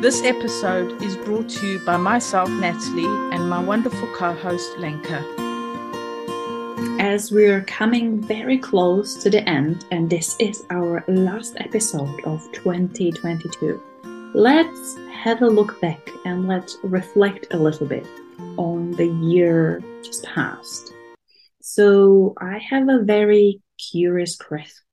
This episode is brought to you by myself, Natalie, and my wonderful co host, Lenka. As we're coming very close to the end, and this is our last episode of 2022, let's have a look back and let's reflect a little bit on the year just passed. So, I have a very curious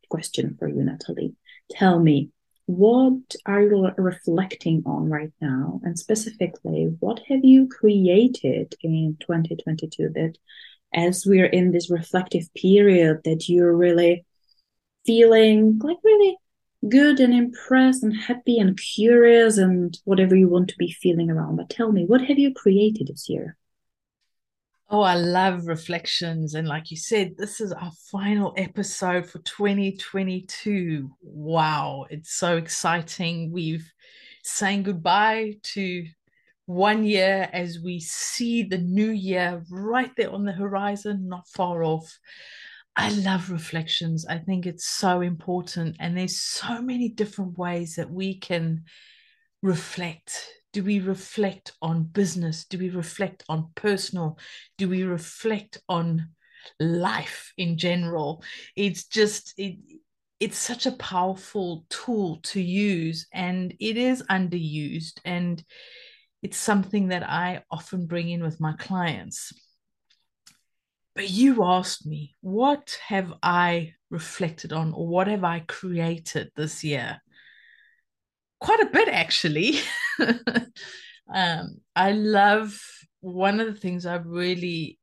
question for you, Natalie. Tell me, what are you reflecting on right now? And specifically, what have you created in 2022 that as we're in this reflective period that you're really feeling like really good and impressed and happy and curious and whatever you want to be feeling around. But tell me, what have you created this year? Oh, I love reflections. And like you said, this is our final episode for 2022. Wow, it's so exciting. We've saying goodbye to one year as we see the new year right there on the horizon, not far off. I love reflections. I think it's so important. And there's so many different ways that we can reflect do we reflect on business? Do we reflect on personal? Do we reflect on life in general? It's just, it, it's such a powerful tool to use and it is underused. And it's something that I often bring in with my clients. But you asked me, what have I reflected on or what have I created this year? Quite a bit actually. um, I love one of the things I really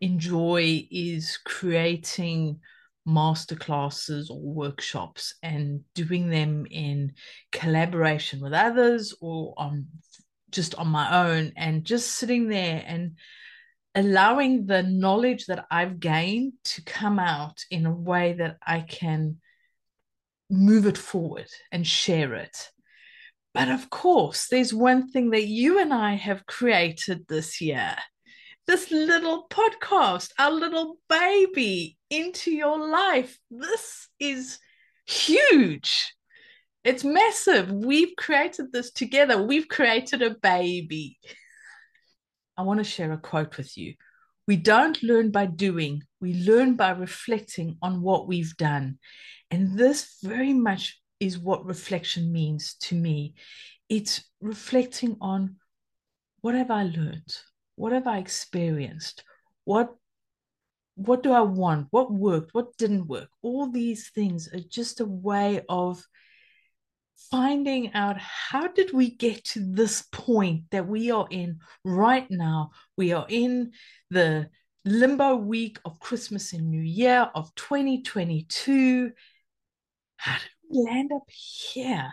enjoy is creating masterclasses or workshops and doing them in collaboration with others or on just on my own and just sitting there and allowing the knowledge that I've gained to come out in a way that I can move it forward and share it. But of course, there's one thing that you and I have created this year this little podcast, our little baby into your life. This is huge. It's massive. We've created this together. We've created a baby. I want to share a quote with you. We don't learn by doing, we learn by reflecting on what we've done. And this very much is what reflection means to me. It's reflecting on what have I learned? What have I experienced? What what do I want? What worked? What didn't work? All these things are just a way of finding out how did we get to this point that we are in right now. We are in the limbo week of Christmas and New Year of 2022. How did land up here.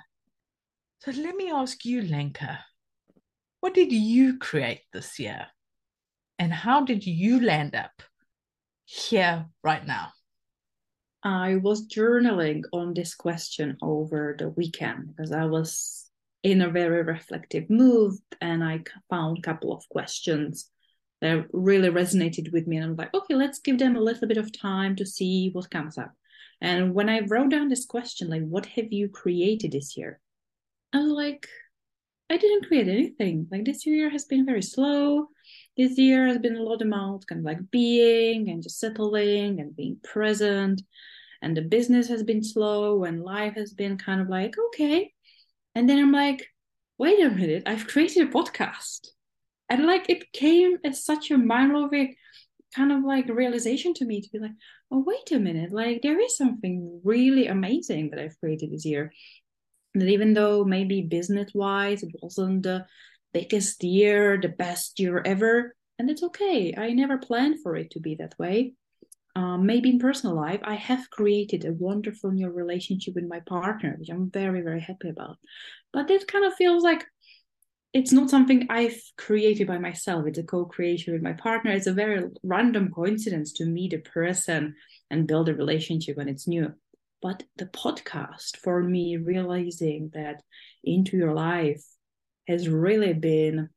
So let me ask you, Lenka, what did you create this year? And how did you land up here right now? I was journaling on this question over the weekend because I was in a very reflective mood and I found a couple of questions that really resonated with me. And I'm like, okay, let's give them a little bit of time to see what comes up. And when I wrote down this question, like, what have you created this year? I was like, I didn't create anything. Like, this year has been very slow. This year has been a lot about kind of like being and just settling and being present. And the business has been slow and life has been kind of like, okay. And then I'm like, wait a minute, I've created a podcast. And like, it came as such a mind blowing kind of like a realization to me to be like, oh, wait a minute, like there is something really amazing that I've created this year. That even though maybe business wise it wasn't the biggest year, the best year ever, and it's okay. I never planned for it to be that way. Um, maybe in personal life, I have created a wonderful new relationship with my partner, which I'm very, very happy about. But it kind of feels like it's not something I've created by myself. It's a co-creation with my partner. It's a very random coincidence to meet a person and build a relationship when it's new. But the podcast for me, realizing that into your life has really been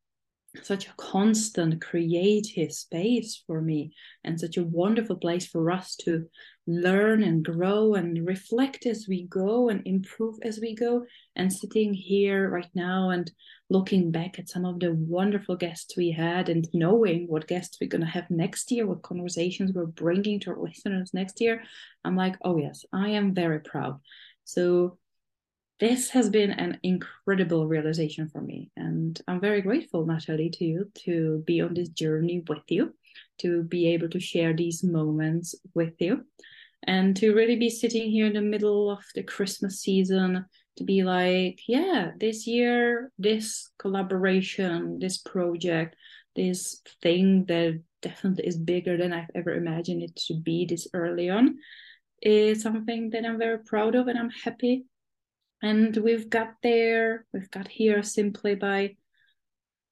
such a constant creative space for me and such a wonderful place for us to learn and grow and reflect as we go and improve as we go. And sitting here right now and looking back at some of the wonderful guests we had and knowing what guests we're going to have next year what conversations we're bringing to our listeners next year i'm like oh yes i am very proud. So this has been an incredible realization for me. And I'm very grateful, Natalie, to you to be on this journey with you, to be able to share these moments with you, and to really be sitting here in the middle of the Christmas season to be like, yeah, this year, this collaboration, this project, this thing that definitely is bigger than I've ever imagined it to be this early on is something that I'm very proud of and I'm happy. And we've got there, we've got here simply by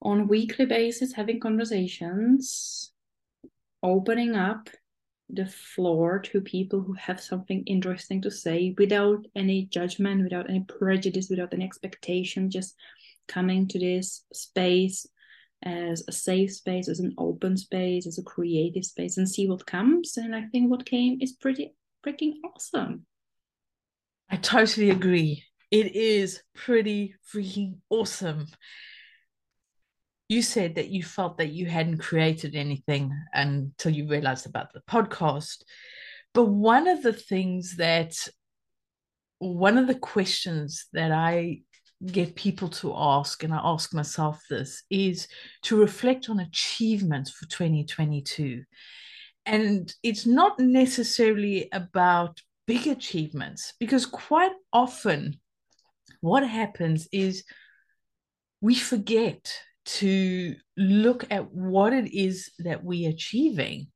on weekly basis having conversations, opening up the floor to people who have something interesting to say without any judgment, without any prejudice, without any expectation, just coming to this space as a safe space, as an open space, as a creative space, and see what comes. And I think what came is pretty freaking awesome. I totally agree it is pretty freaking awesome. You said that you felt that you hadn't created anything until you realized about the podcast. But one of the things that, one of the questions that I get people to ask, and I ask myself this, is to reflect on achievements for 2022. And it's not necessarily about big achievements, because quite often what happens is we forget to look at what it is that we're achieving,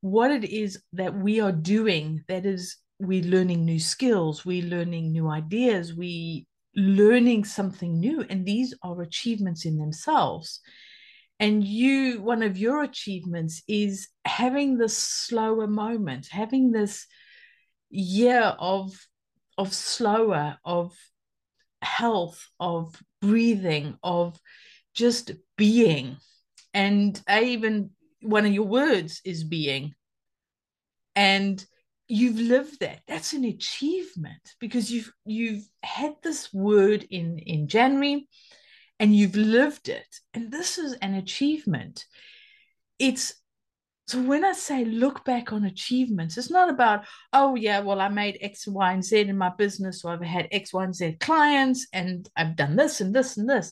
what it is that we are doing that is we're learning new skills, we're learning new ideas, we learning something new and these are achievements in themselves. And you one of your achievements is having this slower moment having this year of of slower of health, of breathing, of just being. And I even, one of your words is being. And you've lived that. That's an achievement because you've you've had this word in in January and you've lived it. And this is an achievement. It's so when I say look back on achievements, it's not about, oh, yeah, well, I made X, Y, and Z in my business, or I've had X, Y, and Z clients, and I've done this and this and this.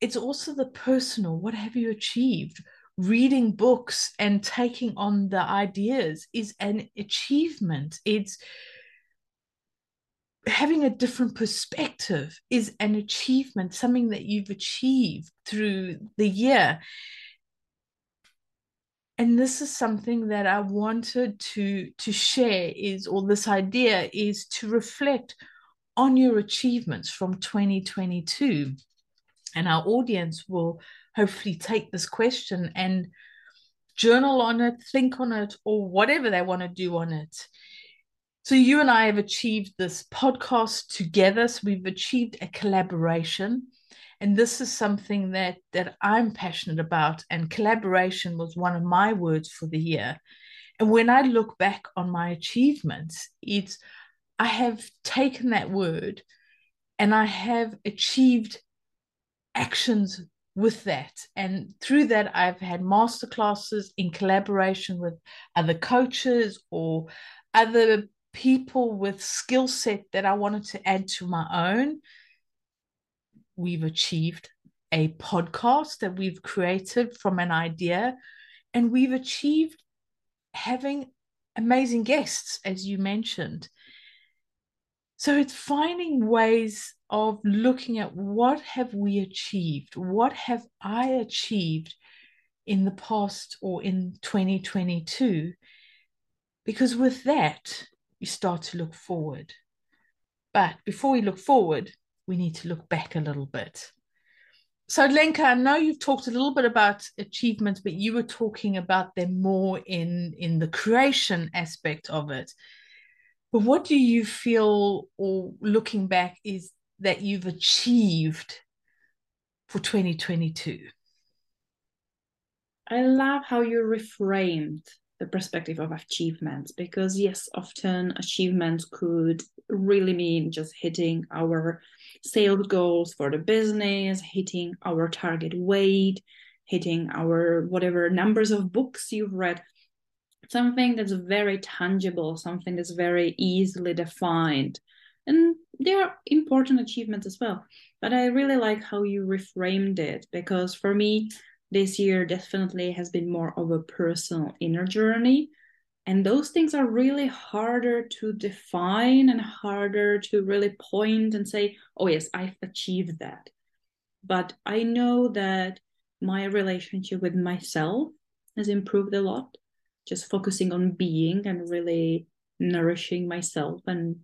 It's also the personal. What have you achieved? Reading books and taking on the ideas is an achievement. It's having a different perspective is an achievement, something that you've achieved through the year and this is something that i wanted to to share is or this idea is to reflect on your achievements from 2022 and our audience will hopefully take this question and journal on it think on it or whatever they want to do on it. So you and i have achieved this podcast together so we've achieved a collaboration and this is something that that i'm passionate about and collaboration was one of my words for the year. And when i look back on my achievements it's i have taken that word and i have achieved actions with that and through that i've had master classes in collaboration with other coaches or other people with skill set that i wanted to add to my own we've achieved a podcast that we've created from an idea, and we've achieved having amazing guests, as you mentioned. So it's finding ways of looking at what have we achieved? What have I achieved in the past or in 2022? Because with that, you start to look forward. But before we look forward, we need to look back a little bit. So, Lenka, I know you've talked a little bit about achievements, but you were talking about them more in, in the creation aspect of it. But what do you feel, or looking back, is that you've achieved for 2022? I love how you reframed the perspective of achievements because yes often achievements could really mean just hitting our sales goals for the business hitting our target weight hitting our whatever numbers of books you've read something that's very tangible something that's very easily defined and they are important achievements as well but i really like how you reframed it because for me this year definitely has been more of a personal inner journey. And those things are really harder to define and harder to really point and say, oh, yes, I've achieved that. But I know that my relationship with myself has improved a lot, just focusing on being and really nourishing myself and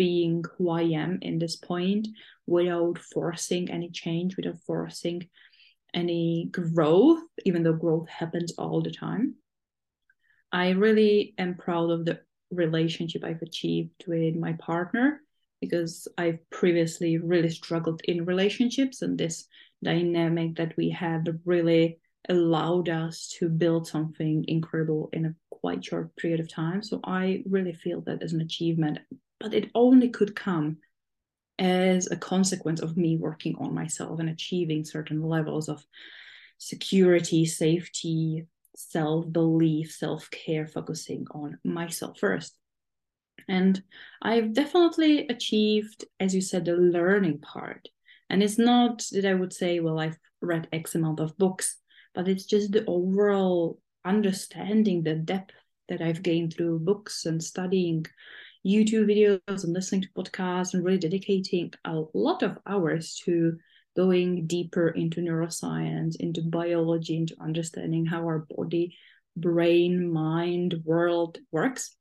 being who I am in this point without forcing any change, without forcing any growth, even though growth happens all the time. I really am proud of the relationship I've achieved with my partner because I've previously really struggled in relationships, and this dynamic that we had really allowed us to build something incredible in a quite short period of time. So I really feel that as an achievement, but it only could come as a consequence of me working on myself and achieving certain levels of security, safety, self belief, self care, focusing on myself first. And I've definitely achieved, as you said, the learning part. And it's not that I would say, well, I've read X amount of books, but it's just the overall understanding, the depth that I've gained through books and studying YouTube videos and listening to podcasts and really dedicating a lot of hours to going deeper into neuroscience, into biology, into understanding how our body, brain, mind, world works.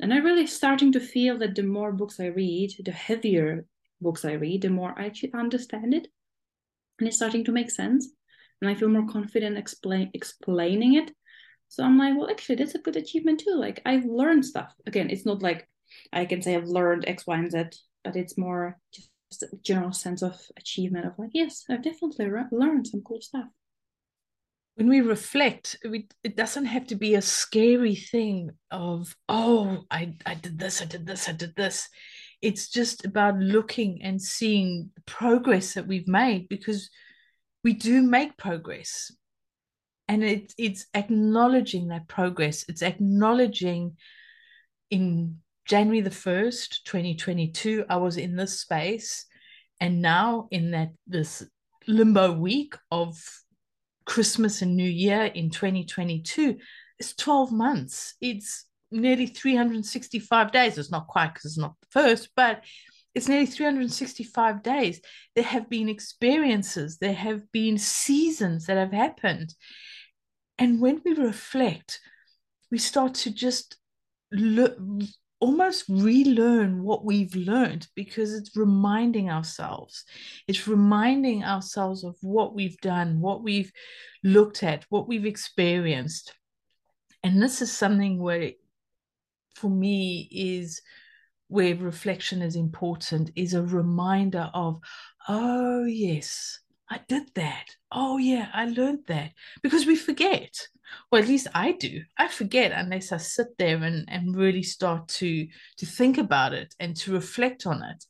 And I'm really starting to feel that the more books I read, the heavier books I read, the more I actually understand it. And it's starting to make sense. And I feel more confident explain explaining it. So I'm like, well, actually, that's a good achievement too. Like I've learned stuff. Again, it's not like I can say I've learned X, Y, and Z, but it's more just a general sense of achievement of like, yes, I've definitely re- learned some cool stuff. When we reflect, we, it doesn't have to be a scary thing of, oh, I, I did this, I did this, I did this. It's just about looking and seeing the progress that we've made because we do make progress. And it, it's acknowledging that progress. It's acknowledging in January the 1st, 2022, I was in this space. And now in that this limbo week of Christmas and New Year in 2022, it's 12 months. It's nearly 365 days. It's not quite because it's not the first, but it's nearly 365 days. There have been experiences, there have been seasons that have happened. And when we reflect, we start to just look, almost relearn what we've learned because it's reminding ourselves. It's reminding ourselves of what we've done, what we've looked at, what we've experienced. And this is something where, for me, is where reflection is important, is a reminder of, oh, yes, I did that. Oh, yeah, I learned that. Because we forget or at least I do. I forget unless I sit there and, and really start to to think about it and to reflect on it.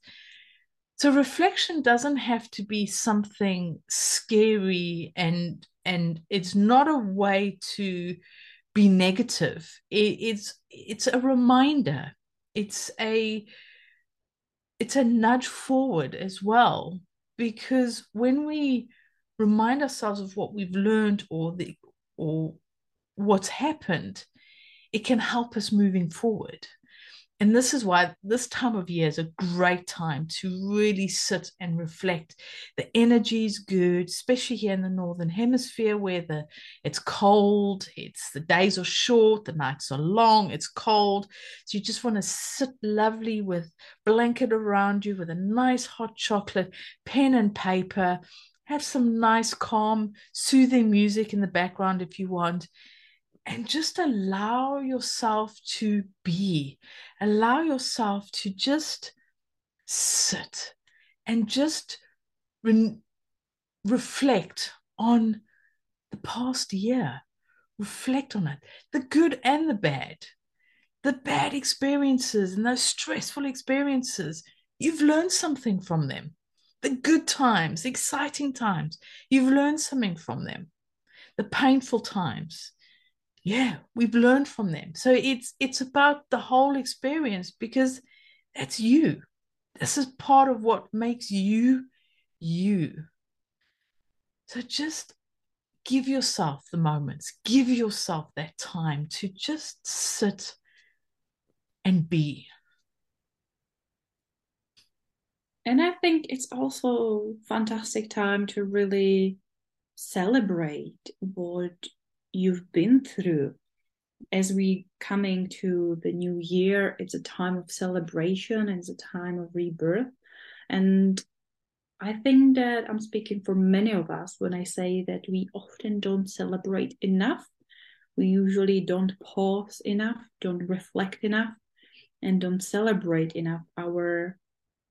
So reflection doesn't have to be something scary and and it's not a way to be negative. It, it's it's a reminder. It's a it's a nudge forward as well because when we remind ourselves of what we've learned or the or what's happened, it can help us moving forward. And this is why this time of year is a great time to really sit and reflect. The energy is good, especially here in the northern hemisphere where the it's cold, it's the days are short, the nights are long, it's cold. So you just want to sit lovely with blanket around you with a nice hot chocolate, pen and paper, have some nice calm, soothing music in the background if you want and just allow yourself to be, allow yourself to just sit and just re- reflect on the past year. reflect on it. The good and the bad. The bad experiences and those stressful experiences. You've learned something from them. The good times the exciting times. You've learned something from them. The painful times yeah we've learned from them. So it's it's about the whole experience because that's you. This is part of what makes you you. So just give yourself the moments. Give yourself that time to just sit and be. And i think it's also fantastic time to really celebrate what you've been through. As we coming to the new year it's a time of celebration it's a time of rebirth. And i think that i'm speaking for many of us when i say that we often don't celebrate enough. We usually don't pause enough don't reflect enough and don't celebrate enough our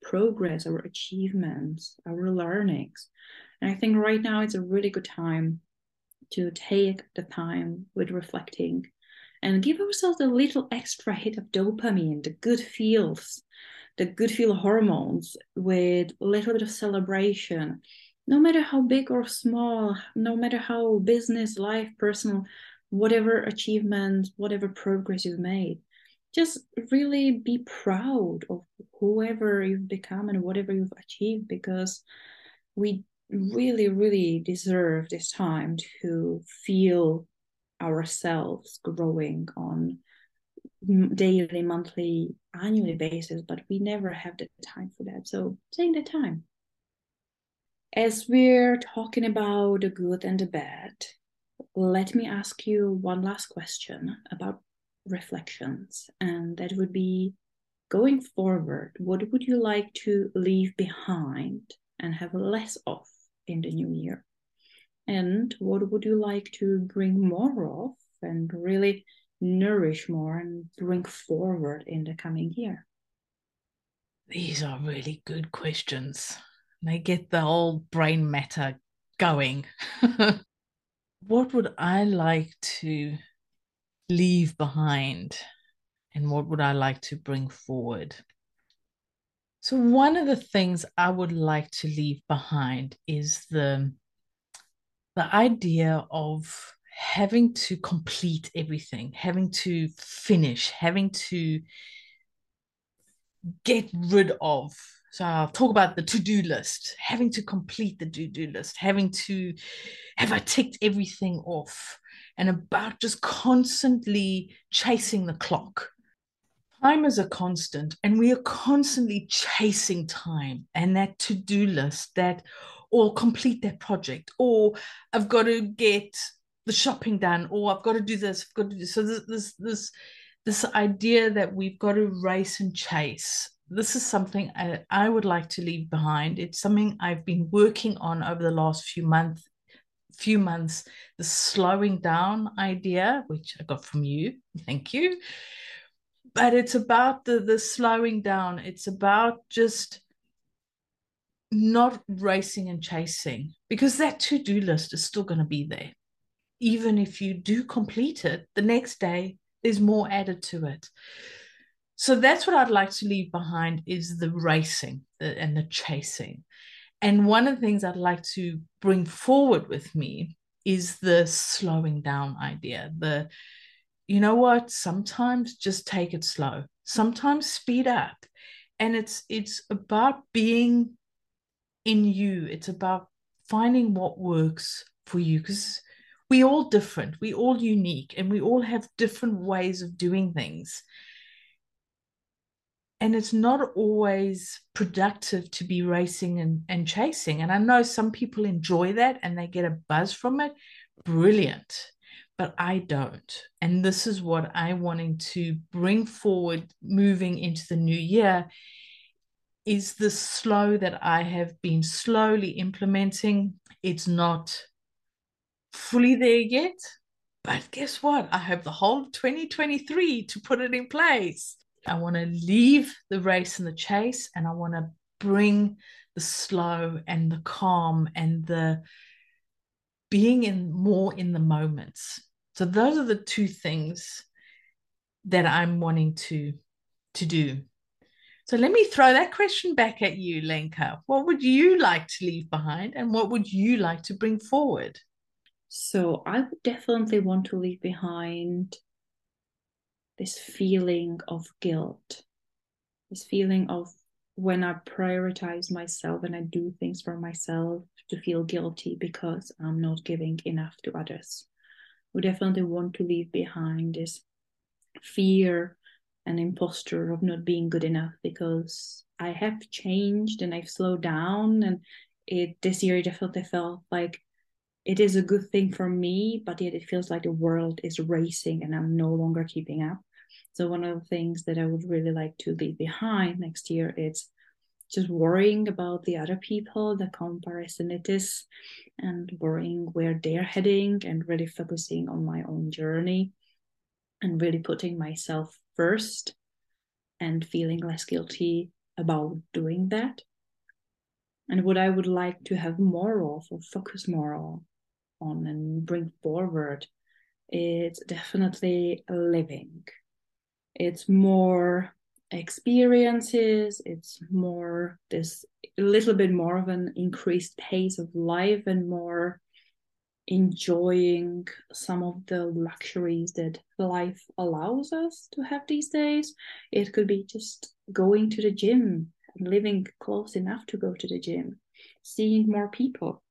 progress our achievements our learnings. And i think right now it's a really good time to take the time with reflecting and give ourselves a little extra hit of dopamine, the good feels, the good feel hormones with a little bit of celebration. No matter how big or small, no matter how business, life, personal, whatever achievement, whatever progress you've made, just really be proud of whoever you've become and whatever you've achieved because we really, really deserve this time to feel ourselves growing on daily, monthly, annually basis, but we never have the time for that. So take the time. As we're talking about the good and the bad, let me ask you one last question about reflections, and that would be going forward, what would you like to leave behind and have less of in the new year? And what would you like to bring more of and really nourish more and bring forward in the coming year? These are really good questions. They get the whole brain matter going. what would I like to leave behind? And what would I like to bring forward? So, one of the things I would like to leave behind is the the idea of having to complete everything, having to finish, having to get rid of. So I'll talk about the to-do list, having to complete the to-do list, having to have I ticked everything off, and about just constantly chasing the clock. Time is a constant, and we are constantly chasing time and that to-do list that or complete that project, or I've got to get the shopping done, or I've got to do this, I've got to do so this this this this idea that we've got to race and chase. This is something I, I would like to leave behind. It's something I've been working on over the last few months few months the slowing down idea which i got from you thank you but it's about the the slowing down. It's about just not racing and chasing because that to-do list is still going to be there. Even if you do complete it the next day there's more added to it. So that's what i'd like to leave behind is the racing and the chasing. And one of the things i'd like to bring forward with me is the slowing down idea the you know what sometimes just take it slow sometimes speed up and it's it's about being in you. It's about finding what works for you because we all different, we all unique, and we all have different ways of doing things. And it's not always productive to be racing and, and chasing. And I know some people enjoy that and they get a buzz from it. Brilliant. But I don't. And this is what I'm wanting to bring forward moving into the new year is the slow that I have been slowly implementing. It's not fully there yet, but guess what? I have the whole 2023 to put it in place. I want to leave the race and the chase, and I want to bring the slow and the calm and the being in more in the moments. So those are the two things that I'm wanting to to do. So let me throw that question back at you, Lenka. What would you like to leave behind and what would you like to bring forward? So I would definitely want to leave behind this feeling of guilt, this feeling of when I prioritize myself and I do things for myself to feel guilty because I'm not giving enough to others. We definitely want to leave behind this fear and imposter of not being good enough because I have changed and I've slowed down and it this year it definitely felt like it is a good thing for me, but yet it feels like the world is racing and I'm no longer keeping up. So one of the things that I would really like to leave behind next year is just worrying about the other people, the comparisonitis, and worrying where they're heading and really focusing on my own journey and really putting myself first and feeling less guilty about doing that. And what I would like to have more of or focus more on, on and bring forward is definitely living. It's more experiences, it's more this a little bit more of an increased pace of life and more enjoying some of the luxuries that life allows us to have these days. It could be just going to the gym and living close enough to go to the gym, seeing more people,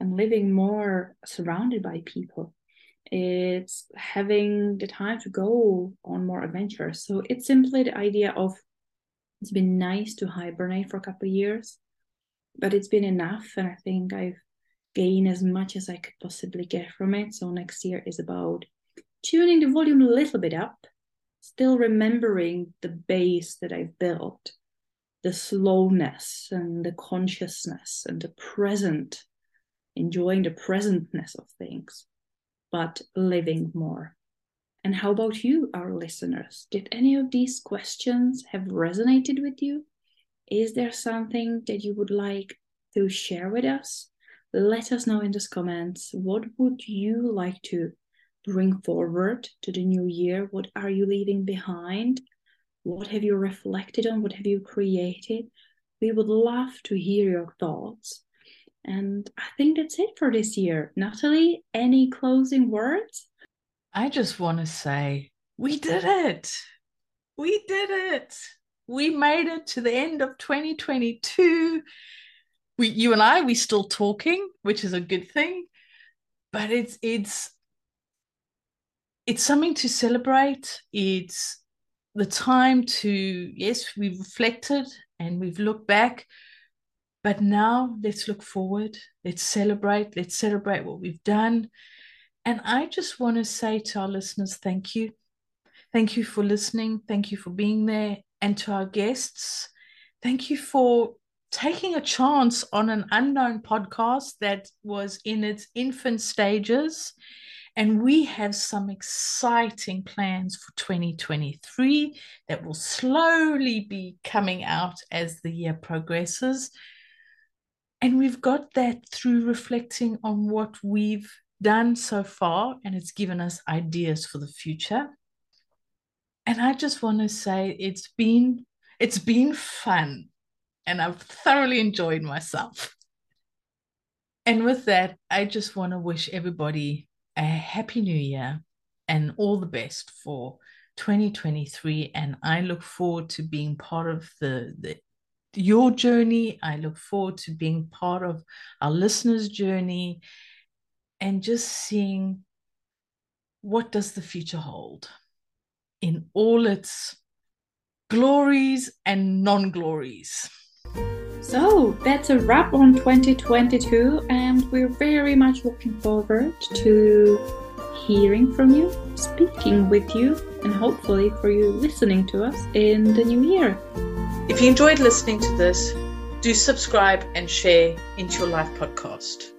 and living more surrounded by people. It's having the time to go on more adventures. So it's simply the idea of it's been nice to hibernate for a couple of years, but it's been enough. And I think I've gained as much as I could possibly get from it. So next year is about tuning the volume a little bit up, still remembering the base that I've built, the slowness and the consciousness and the present, enjoying the presentness of things, but living more. And how about you, our listeners? Did any of these questions have resonated with you? Is there something that you would like to share with us? Let us know in the comments what would you like to bring forward to the new year? What are you leaving behind? What have you reflected on? What have you created? We would love to hear your thoughts. And I think that's it for this year. Natalie, any closing words? I just want to say we did it. We did it. We made it to the end of 2022. We, you and I, we're still talking, which is a good thing. But it's it's it's something to celebrate. It's the time to yes, we've reflected and we've looked back, but now let's look forward. Let's celebrate. Let's celebrate what we've done and I just want to say to our listeners, thank you. Thank you for listening. Thank you for being there. And to our guests, thank you for taking a chance on an unknown podcast that was in its infant stages. And we have some exciting plans for 2023 that will slowly be coming out as the year progresses. And we've got that through reflecting on what we've done so far and it's given us ideas for the future. And i just want to say it's been it's been fun and i've thoroughly enjoyed myself. And with that i just want to wish everybody a happy new year and all the best for 2023 and i look forward to being part of the, the your journey i look forward to being part of our listeners journey and just seeing what does the future hold in all its glories and non-glories. So that's a wrap on 2022, and we're very much looking forward to hearing from you, speaking with you, and hopefully for you listening to us in the new year. If you enjoyed listening to this, do subscribe and share into your life podcast.